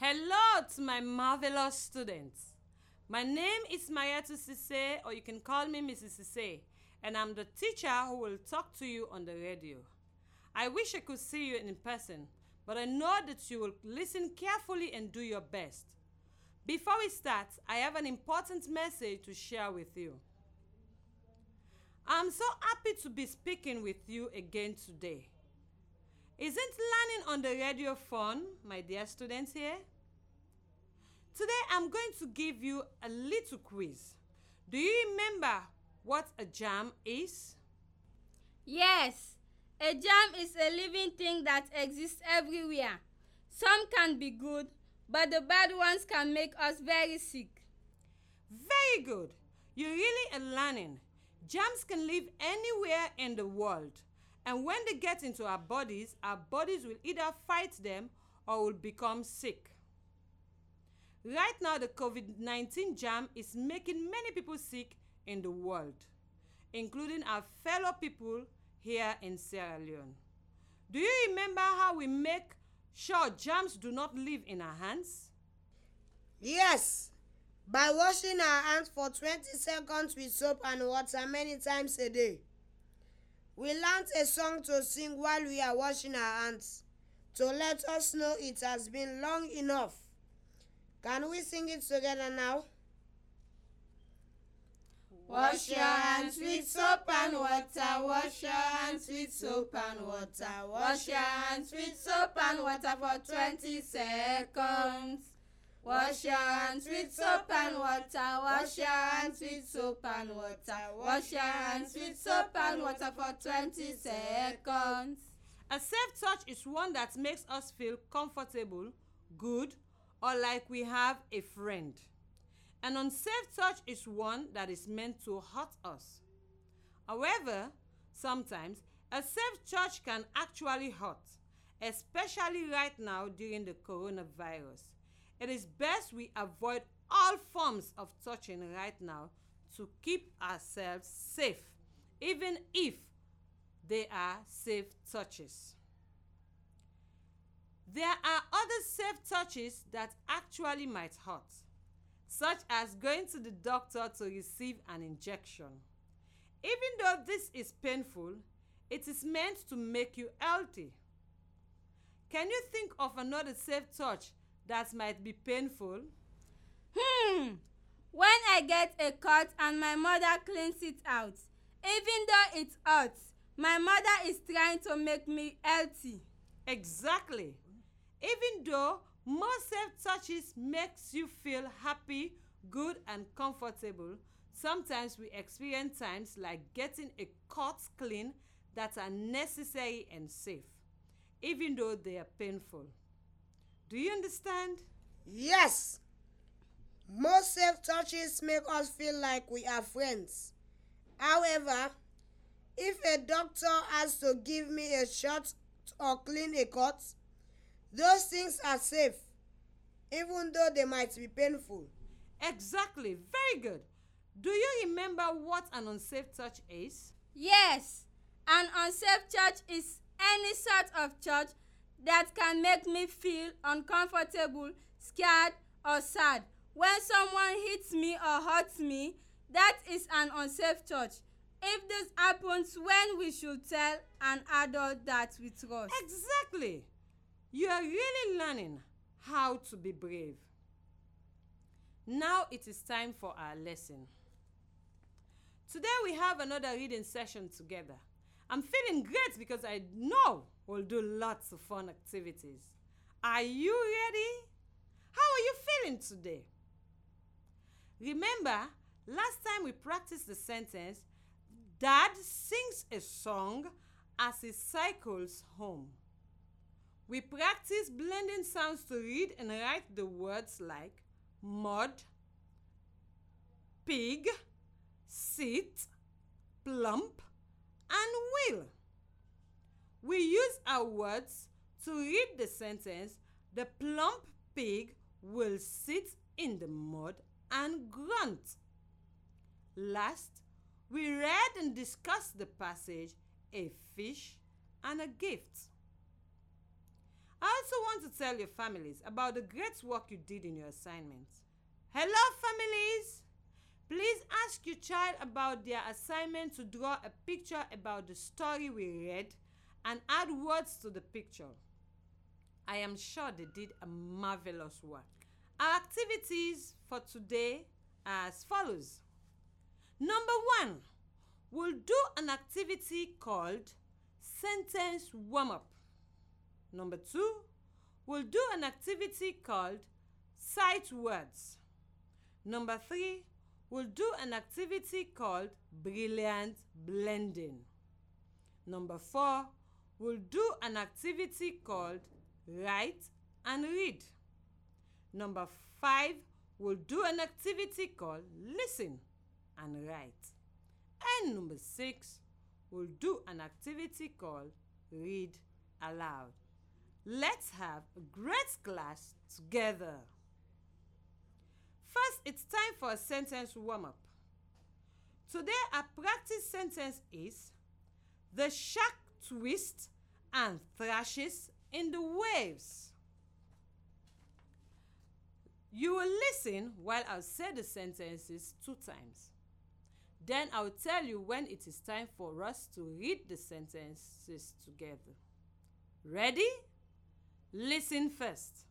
Hello to my marvelous students. My name is Mayatu Sise, or you can call me Mrs. Sise, and I'm the teacher who will talk to you on the radio. I wish I could see you in person, but I know that you will listen carefully and do your best. Before we start, I have an important message to share with you. I'm so happy to be speaking with you again today. Isn't learning on the radio fun, my dear students here? Today I'm going to give you a little quiz. Do you remember what a jam is? Yes, a jam is a living thing that exists everywhere. Some can be good, but the bad ones can make us very sick. Very good. You're really are learning. Germs can live anywhere in the world. And when they get into our bodies, our bodies will either fight them or will become sick. Right now, the COVID 19 jam is making many people sick in the world, including our fellow people here in Sierra Leone. Do you remember how we make sure germs do not live in our hands? Yes, by washing our hands for 20 seconds with soap and water many times a day. We learnt a song to sing while we are washing our hands to let us know it has been long enough. Can we sing it together now? Wash your hands with soap and water. Wash your hands with soap and water. Wash your hands with soap and water for 20 seconds. Wash your hands with soap and water. Wash your hands with soap and water. Wash your hands with soap and water for 20 seconds. A safe touch is one that makes us feel comfortable, good, or like we have a friend. An unsafe touch is one that is meant to hurt us. However, sometimes a safe touch can actually hurt, especially right now during the coronavirus. It is best we avoid all forms of touching right now to keep ourselves safe, even if they are safe touches. There are other safe touches that actually might hurt, such as going to the doctor to receive an injection. Even though this is painful, it is meant to make you healthy. Can you think of another safe touch that might be painful? Hmm, when I get a cut and my mother cleans it out, even though it hurts, my mother is trying to make me healthy. Exactly. Even though most self-touches makes you feel happy, good and comfortable, sometimes we experience times like getting a cut clean that are necessary and safe, even though they are painful. Do you understand? Yes. Most safe touches make us feel like we are friends. However, if a doctor has to give me a shot or clean a cut, those things are safe, even though they might be painful. Exactly. Very good. Do you remember what an unsafe touch is? Yes, an unsafe touch is any sort of touch that can make me feel uncomfortable, scared, or sad. When someone hits me or hurts me, that is an unsafe touch. If this happens when we should tell an adult that we trust. Exactly. You are really learning how to be brave. Now it is time for our lesson. Today we have another reading session together. I'm feeling great because I know we'll do lots of fun activities. Are you ready? How are you feeling today? Remember, last time we practiced the sentence Dad sings a song as he cycles home. We practice blending sounds to read and write the words like mud, pig, sit, plump, and wheel. We use our words to read the sentence The plump pig will sit in the mud and grunt. Last, we read and discussed the passage A fish and a gift. I also want to tell your families about the great work you did in your assignments. Hello, families! Please ask your child about their assignment to draw a picture about the story we read and add words to the picture. I am sure they did a marvelous work. Our activities for today are as follows. Number one, we'll do an activity called sentence warm up. Number two, we'll do an activity called sight words. Number three, we'll do an activity called brilliant blending. Number four, we'll do an activity called write and read. Number five, we'll do an activity called listen and write. And number six, we'll do an activity called read aloud. Let's have a great class together. First, it's time for a sentence warm up. Today, our practice sentence is The shark twists and thrashes in the waves. You will listen while I'll say the sentences two times. Then I'll tell you when it is time for us to read the sentences together. Ready? Listen first.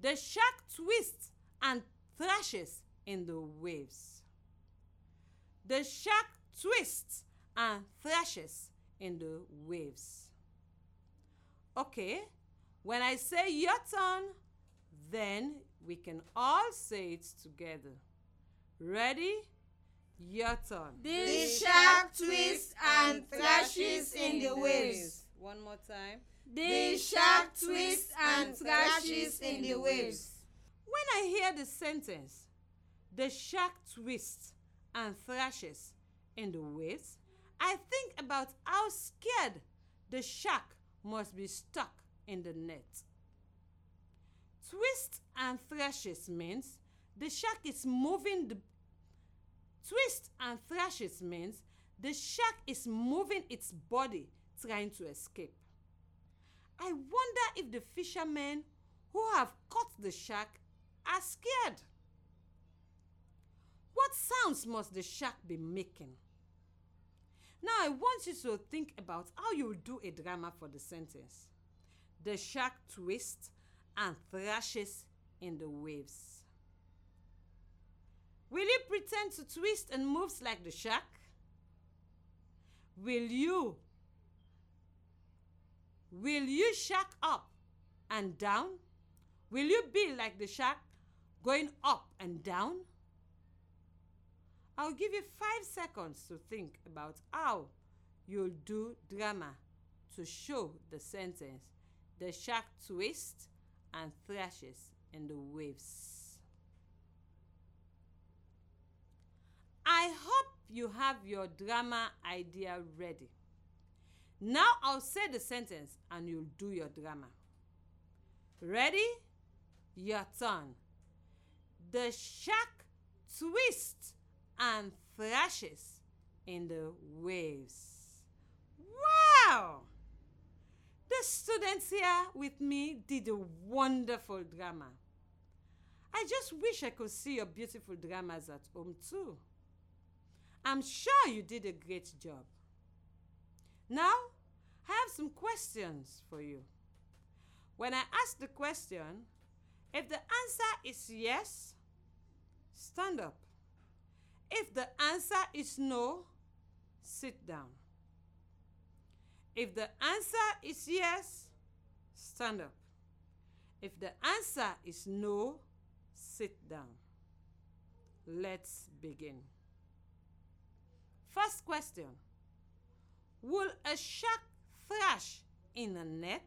The shark twists and thrashes in the waves. The shark twists and thrashes in the waves. Okay, when I say your turn, then we can all say it together. Ready? Your turn. The shark twists and thrashes in the waves. One more time. The shark twists and thrashes in the waves. When I hear the sentence, the shark twists and thrashes in the waves, I think about how scared the shark must be stuck in the net. Twist and thrashes means the shark is moving the twist and thrashes means the shark is moving its body trying to escape. I wonder if the fishermen who have caught the shark are scared. What sounds must the shark be making? Now I want you to think about how you do a drama for the sentence. The shark twists and thrashes in the waves. Will you pretend to twist and moves like the shark? Will you Will you shark up and down? Will you be like the shark going up and down? I'll give you five seconds to think about how you'll do drama to show the sentence the shark twists and thrashes in the waves. I hope you have your drama idea ready. Now I'll say the sentence and you'll do your drama. Ready? Your turn. The shark twists and thrashes in the waves. Wow! The students here with me did a wonderful drama. I just wish I could see your beautiful dramas at home too. I'm sure you did a great job. Now, I have some questions for you. When I ask the question, if the answer is yes, stand up. If the answer is no, sit down. If the answer is yes, stand up. If the answer is no, sit down. Let's begin. First question Will a shark thrash in a net?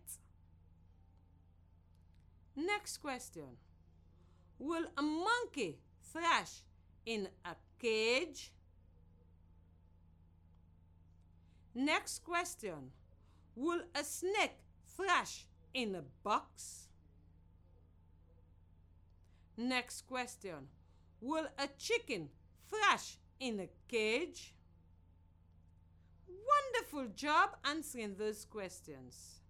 Next question Will a monkey thrash in a cage? Next question Will a snake thrash in a box? Next question Will a chicken thrash in a cage? Wonderful job answering those questions.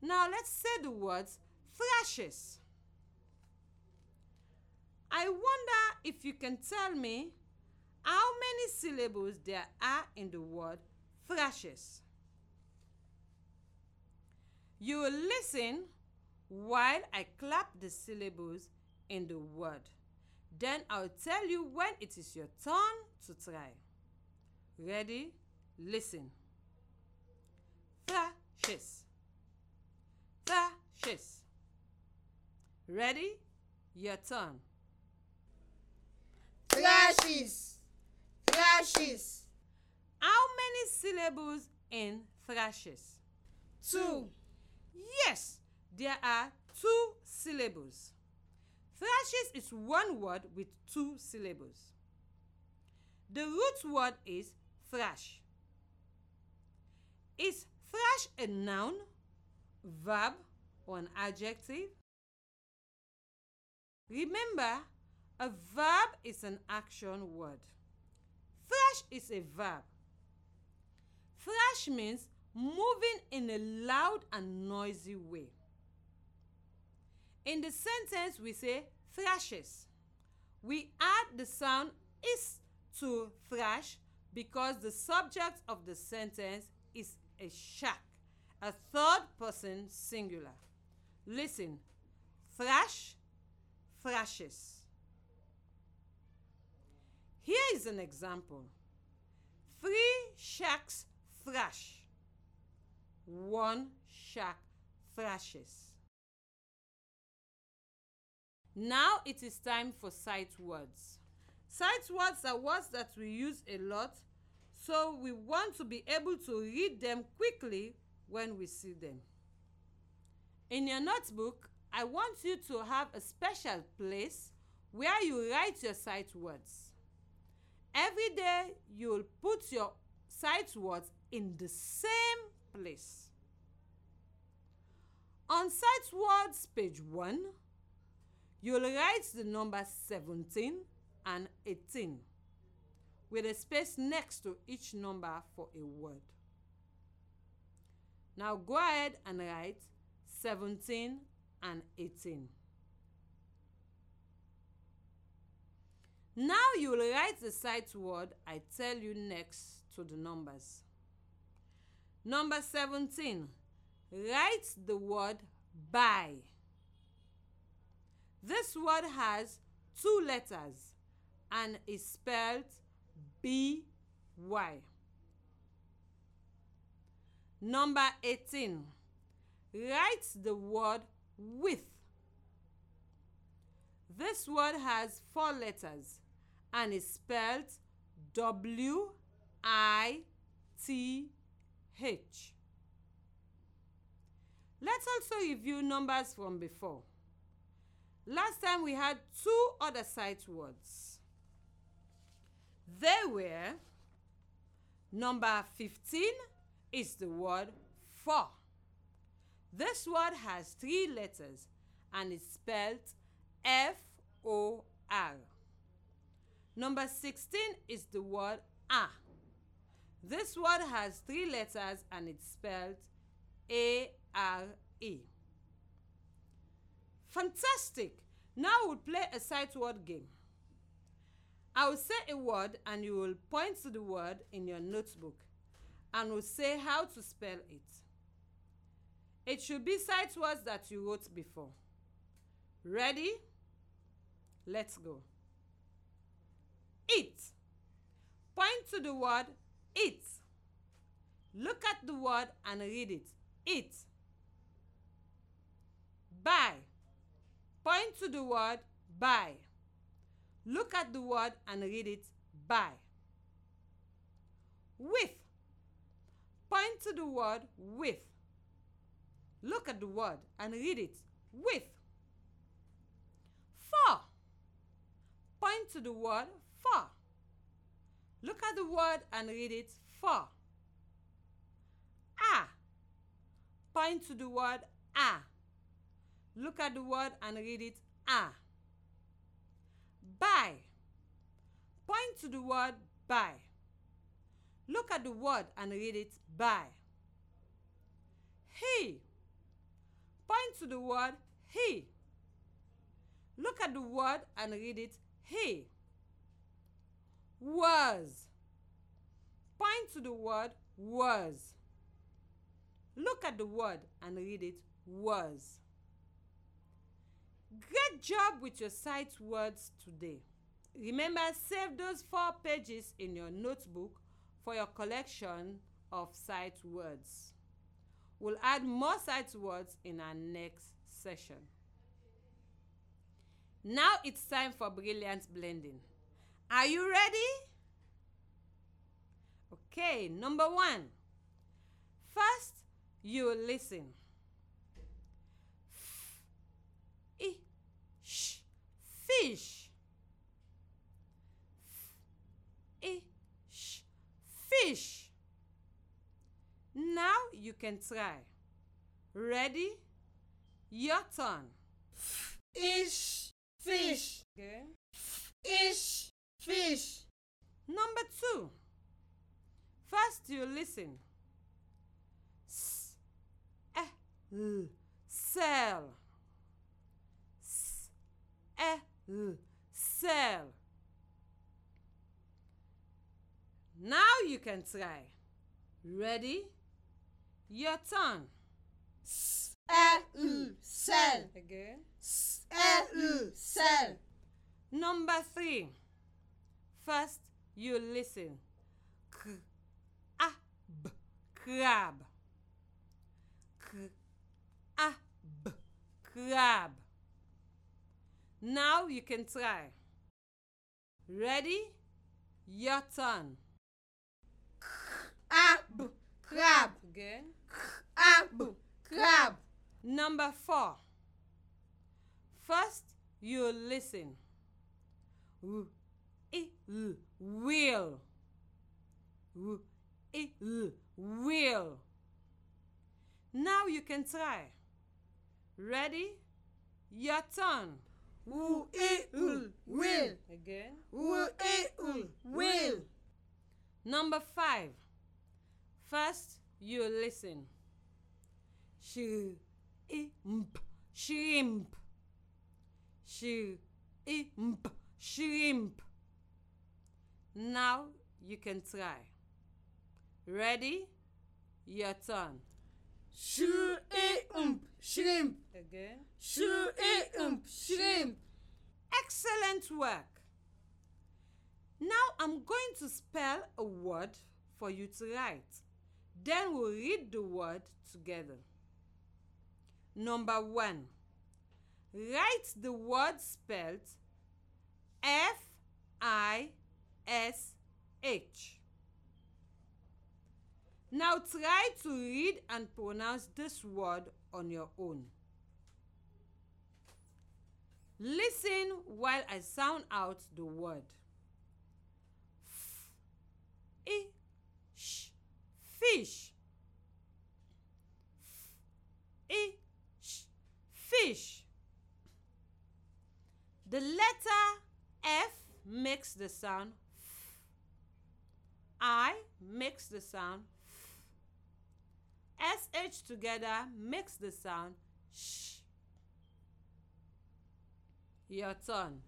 Now let's say the words thrashes. I wonder if you can tell me how many syllables there are in the word thrashes. You will listen while I clap the syllables in the word. Then I'll tell you when it is your turn to try. Ready? Listen. Thrashes. Thrashes. Ready? Your turn. Thrashes. Thrashes. How many syllables in thrashes? Two. Yes, there are two syllables. Thrashes is one word with two syllables. The root word is thrash. Is thrash a noun, verb, or an adjective? Remember, a verb is an action word. Thrash is a verb. Thrash means moving in a loud and noisy way. In the sentence, we say thrashes. We add the sound is to thrash because the subject of the sentence is a shark, a third person singular. Listen thrash, thrashes. Here is an example three shacks thrash, one shack thrashes. Now it is time for sight words. Sight words are words that we use a lot, so we want to be able to read them quickly when we see them. In your notebook, I want you to have a special place where you write your sight words. Every day, you'll put your sight words in the same place. On sight words, page 1, you'll write the number 17 and 18 with a space next to each number for a word. Now go ahead and write 17 and 18. Now you will write the sight word I tell you next to the numbers. Number 17. Write the word by. This word has two letters and is spelled B Y. Number 18. Write the word with. This word has four letters and is spelled W I T H. Let's also review numbers from before. Last time we had two other sight words. They were number 15 is the word for. This word has three letters and is spelled F O R. Number 16 is the word a. This word has three letters and it's spelled A R E. Fantastic! Now we'll play a sight word game. I will say a word and you will point to the word in your notebook and will say how to spell it. It should be sight words that you wrote before. Ready? Let's go. Eat. Point to the word eat. Look at the word and read it. Eat. Buy. Point to the word buy. Look at the word and read it. Buy. With. Point to the word with. Look at the word and read it. With. For. Point to the word. Look at the word and read it. For. Ah. Point to the word ah. Look at the word and read it. Ah. Buy. Point to the word buy. Look at the word and read it. Buy. He. Point to the word he. Look at the word and read it he. Was. Point to the word was. Look at the word and read it was. Great job with your sight words today. Remember, save those four pages in your notebook for your collection of sight words. We'll add more sight words in our next session. Now it's time for brilliant blending. Are you ready? Okay, number one. First, you listen. F, I, sh, fish. F, I, sh, fish. Now you can try. Ready? Your turn. Ish, fish. Okay. Ish, fish. Number two. First, you listen. S, eh, l, cell. S, eh, cell. Now you can try. Ready? Your turn. L, cell. Again. L, cell. Number three. First, you listen. K, a, b, crab. K, a, b, crab. Now you can try. Ready? Your turn. Ab, crab. Again. Ab, crab. Number four. First, you listen. W, l, will. L, will. Now you can try. Ready? Your turn. W, i, l, will. Again. W, i, l, will. Number five. First, you listen. Sh, i, mp, shrimp. Sh, i, shrimp. Now you can try. Ready? Your turn. Sh, i, ump, shrimp. Again. Sh, i, ump, shrimp. Excellent work. Now I'm going to spell a word for you to write. Then we'll read the word together. Number one. Write the word spelled F I S H. Now try to read and pronounce this word on your own. Listen while I sound out the word. Sh, fish. F, I, sh, fish. The letter F makes the sound. I makes the sound F. SH together makes the sound sh. Your turn.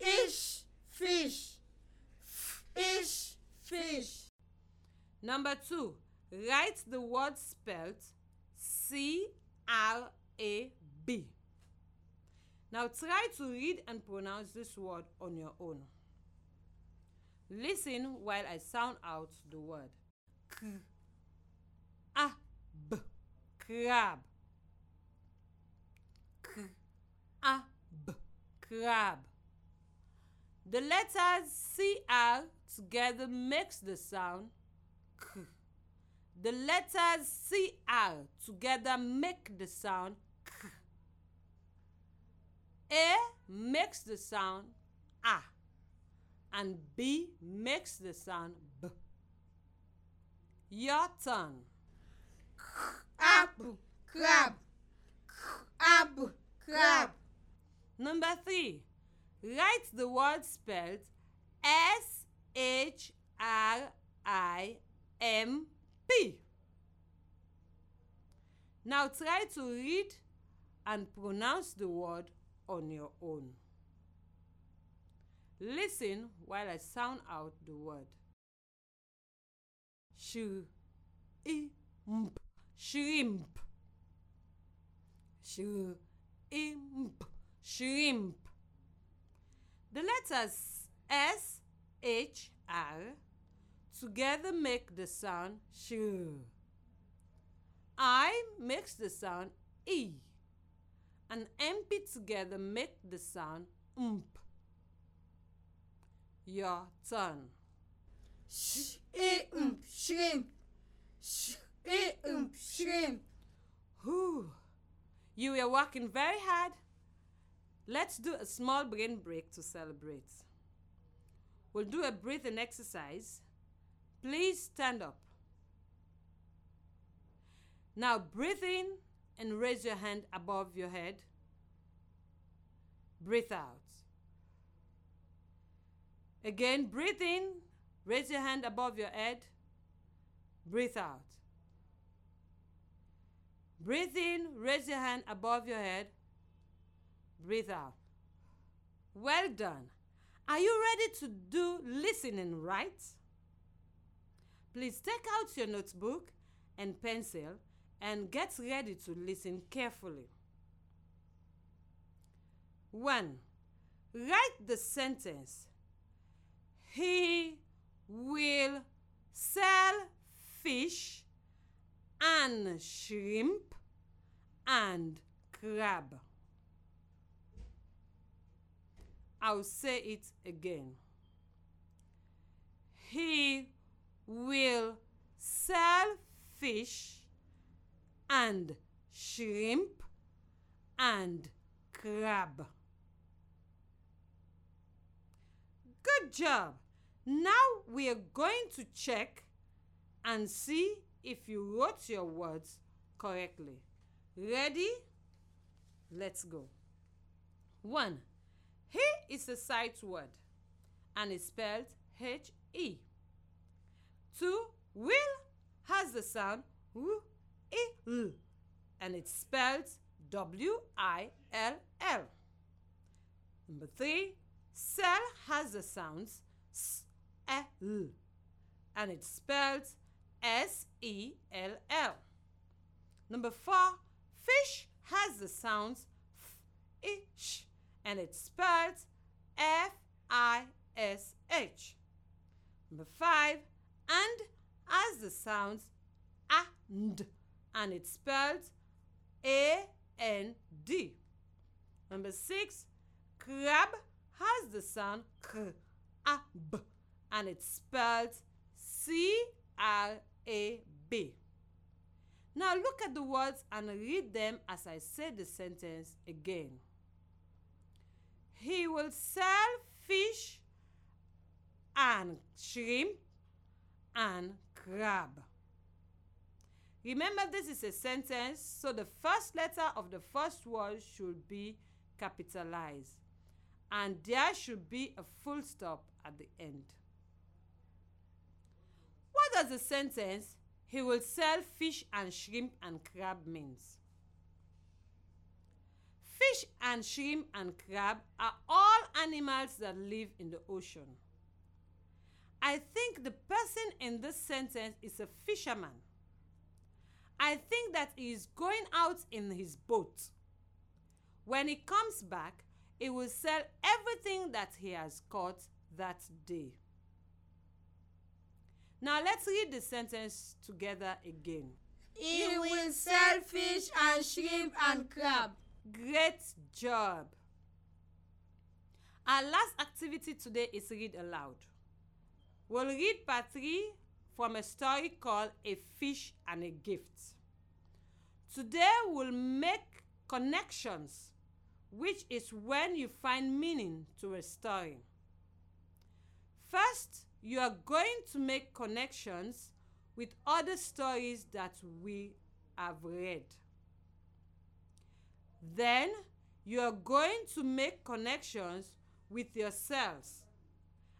Ish, fish. Ish, fish. Number two, write the word spelled C R A B. Now try to read and pronounce this word on your own. Listen while I sound out the word. K A B crab. K A B crab. The letters CR together makes the sound K. The letters CR together make the sound K. A makes the sound A and B makes the sound B. Your turn. Ab, crab. Ab, crab. Number three. Write the word spelled S H R I M P. Now try to read and pronounce the word on your own. Listen while I sound out the word. Shrimp, shrimp, shrimp, shrimp. The letters S, H, R together make the sound sh. I makes the sound E. And MP together make the sound ump. Your turn. Sh ump shrimp. Sh e. Whew. You were working very hard. Let's do a small brain break to celebrate. We'll do a breathing exercise. Please stand up. Now breathe in and raise your hand above your head. Breathe out. Again, breathe in, raise your hand above your head. Breathe out. Breathe in, raise your hand above your head. Breathe out. Well done. Are you ready to do listening right? Please take out your notebook and pencil and get ready to listen carefully. 1. Write the sentence He will sell fish and shrimp and crab. I'll say it again. He will sell fish and shrimp and crab. Good job. Now we are going to check and see if you wrote your words correctly. Ready? Let's go. 1. He is a sight word and is spelled H E. 2. Will has the sound W E L and it's spelled W I L L. Number 3. Cell has the sounds S And it's spelled S E L L. Number 4. Fish has the sounds F and it's spelled F I S H. Number five, and has the sounds and, and it's spelled A N D. Number six, crab has the sound k a b and it's spelled C R A B. Now look at the words and read them as I say the sentence again. He will sell fish and shrimp and crab. Remember, this is a sentence, so the first letter of the first word should be capitalized, and there should be a full stop at the end. What does the sentence, he will sell fish and shrimp and crab means? Fish and shrimp and crab are all animals that live in the ocean. I think the person in this sentence is a fisherman. I think that he is going out in his boat. When he comes back, he will sell everything that he has caught that day. Now let's read the sentence together again. He will sell fish and shrimp and crab. Great job. Our last activity today is read aloud. We'll read part 3 from a story called A Fish and a Gift. Today we'll make connections, which is when you find meaning to a story. First, you are going to make connections with other stories that we have read. Then you are going to make connections with yourselves.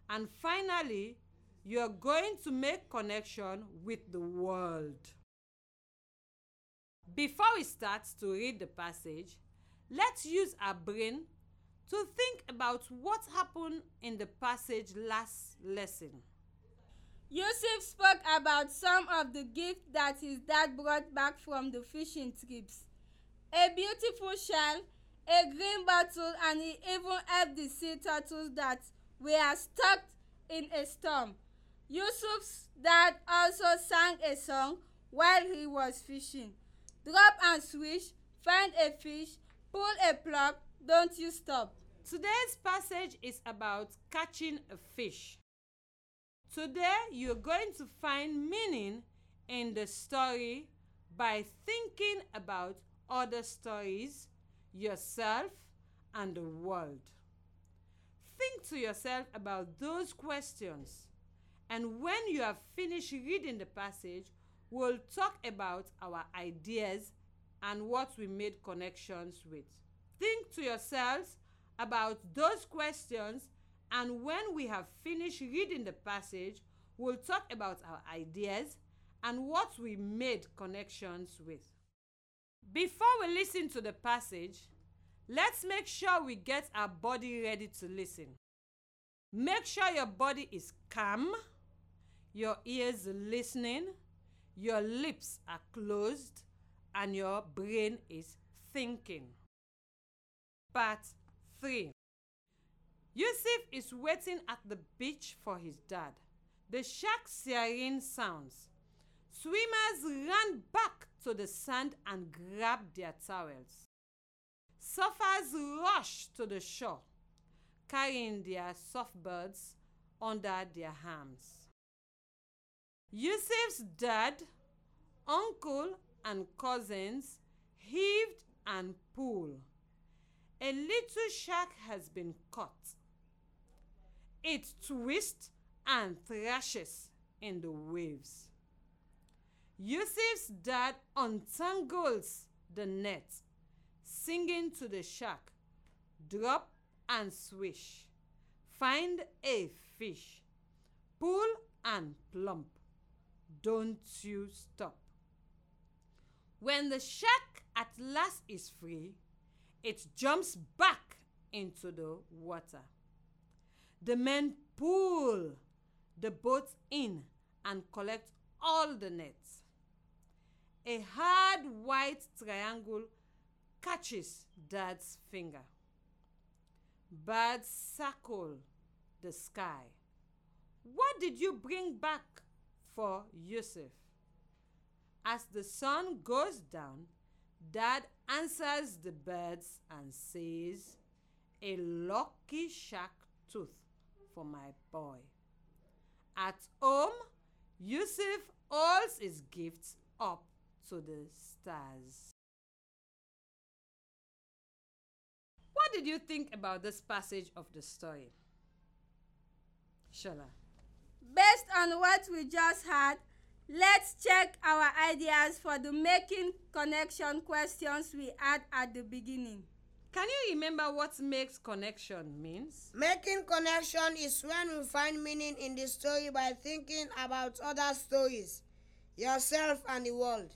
And finally, you are going to make connection with the world. Before we start to read the passage, let's use our brain to think about what happened in the passage last lesson. Yusuf spoke about some of the gifts that his dad brought back from the fishing trips. A beautiful shell, a green bottle, and he even helped the sea turtles that were stuck in a storm. Yusuf's dad also sang a song while he was fishing. Drop and swish, find a fish, pull a plug, don't you stop. Today's passage is about catching a fish. Today, you're going to find meaning in the story by thinking about other stories, yourself, and the world. Think to yourself about those questions, and when you have finished reading the passage, we'll talk about our ideas and what we made connections with. Think to yourselves about those questions, and when we have finished reading the passage, we'll talk about our ideas and what we made connections with. Before we listen to the passage, let's make sure we get our body ready to listen. Make sure your body is calm, your ears listening, your lips are closed, and your brain is thinking. Part 3 Yusuf is waiting at the beach for his dad. The shark siren sounds. Swimmers run back to the sand and grab their towels. Surfers rush to the shore, carrying their surfboards under their arms. Yusuf's dad, uncle, and cousins heaved and pulled. A little shark has been caught. It twists and thrashes in the waves. Yusuf's dad untangles the net, singing to the shark, Drop and swish, find a fish, pull and plump, don't you stop. When the shark at last is free, it jumps back into the water. The men pull the boat in and collect all the nets. A hard white triangle catches Dad's finger. Birds circle the sky. What did you bring back for Yusuf? As the sun goes down, Dad answers the birds and says, A lucky shark tooth for my boy. At home, Yusuf holds his gifts up to the stars. What did you think about this passage of the story? Shola. Based on what we just had, let's check our ideas for the making connection questions we had at the beginning. Can you remember what makes connection means? Making connection is when we find meaning in the story by thinking about other stories, yourself, and the world.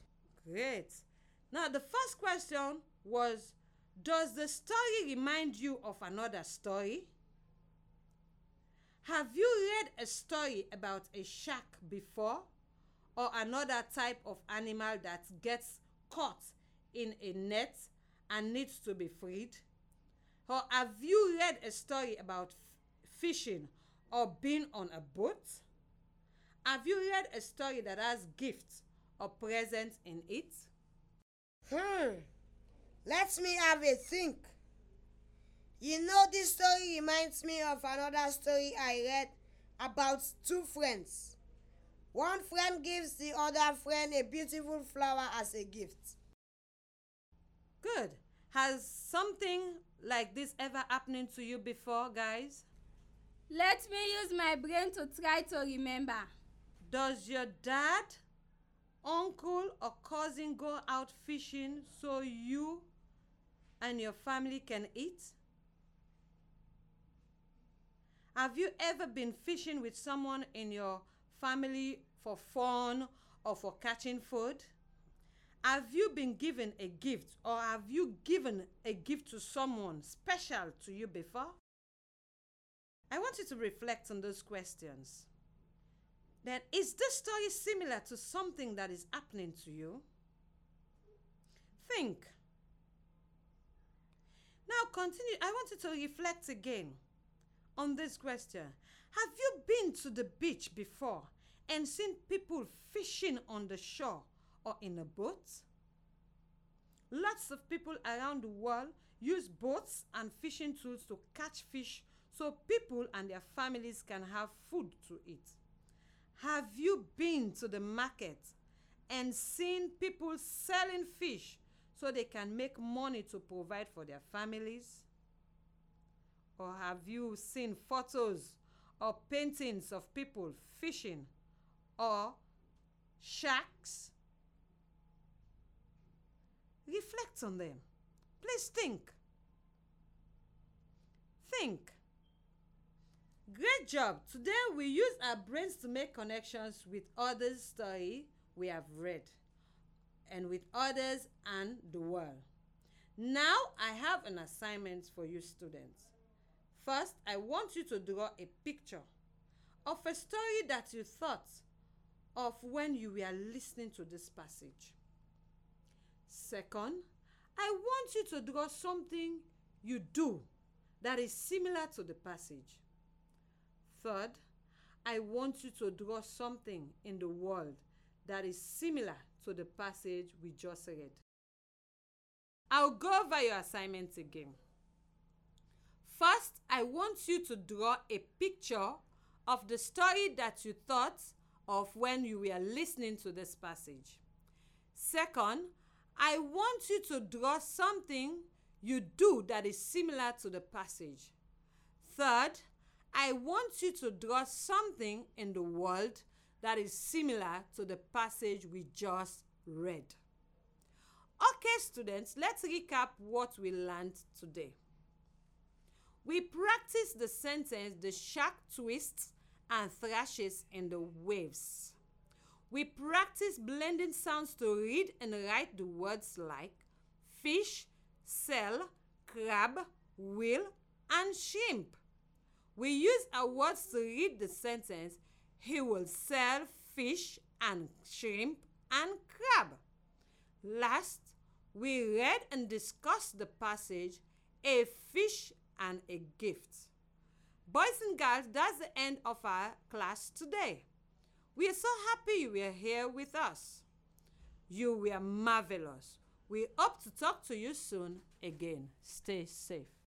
Great. Now, the first question was Does the story remind you of another story? Have you read a story about a shark before? Or another type of animal that gets caught in a net and needs to be freed? Or have you read a story about fishing or being on a boat? Have you read a story that has gifts or presents in it? Hmm. Let me have a think. You know, this story reminds me of another story I read about two friends. One friend gives the other friend a beautiful flower as a gift. Good. Has something like this ever happening to you before, guys? Let me use my brain to try to remember. Does your dad, uncle, or cousin go out fishing so you and your family can eat? Have you ever been fishing with someone in your family for fun or for catching food? Have you been given a gift or have you given a gift to someone special to you before? I want you to reflect on those questions. Then, is this story similar to something that is happening to you? Think. Now, continue. I want you to reflect again on this question. Have you been to the beach before and seen people fishing on the shore or in a boat? Lots of people around the world use boats and fishing tools to catch fish so people and their families can have food to eat. Have you been to the market and seen people selling fish so they can make money to provide for their families? Or have you seen photos or paintings of people fishing or shacks? Reflect on them. Please think. Think. Great job! Today we use our brains to make connections with others' story we have read and with others and the world. Now I have an assignment for you students. First, I want you to draw a picture of a story that you thought of when you were listening to this passage. Second, I want you to draw something you do that is similar to the passage. Third, I want you to draw something in the world that is similar to the passage we just read. I'll go over your assignment again. First, I want you to draw a picture of the story that you thought of when you were listening to this passage. Second, I want you to draw something you do that is similar to the passage. Third, I want you to draw something in the world that is similar to the passage we just read. Okay, students, let's recap what we learned today. We practiced the sentence the shark twists and thrashes in the waves. We practice blending sounds to read and write the words like fish, cell, crab, wheel, and shrimp. We use our words to read the sentence He will sell fish and shrimp and crab. Last, we read and discussed the passage A fish and a gift. Boys and girls, that's the end of our class today. We are so happy you were here with us. You were marvelous. We hope to talk to you soon again. Stay safe.